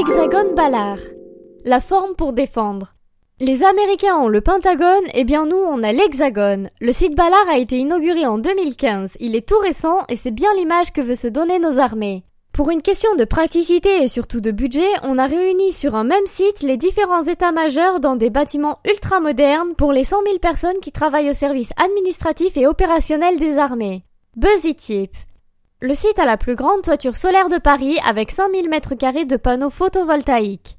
L'hexagone Ballard. La forme pour défendre. Les Américains ont le Pentagone, et eh bien nous on a l'Hexagone. Le site Ballard a été inauguré en 2015. Il est tout récent et c'est bien l'image que veut se donner nos armées. Pour une question de praticité et surtout de budget, on a réuni sur un même site les différents états-majors dans des bâtiments ultra modernes pour les 100 000 personnes qui travaillent au service administratif et opérationnel des armées. Buzzy Tip. Le site a la plus grande toiture solaire de Paris avec 5000 mètres carrés de panneaux photovoltaïques.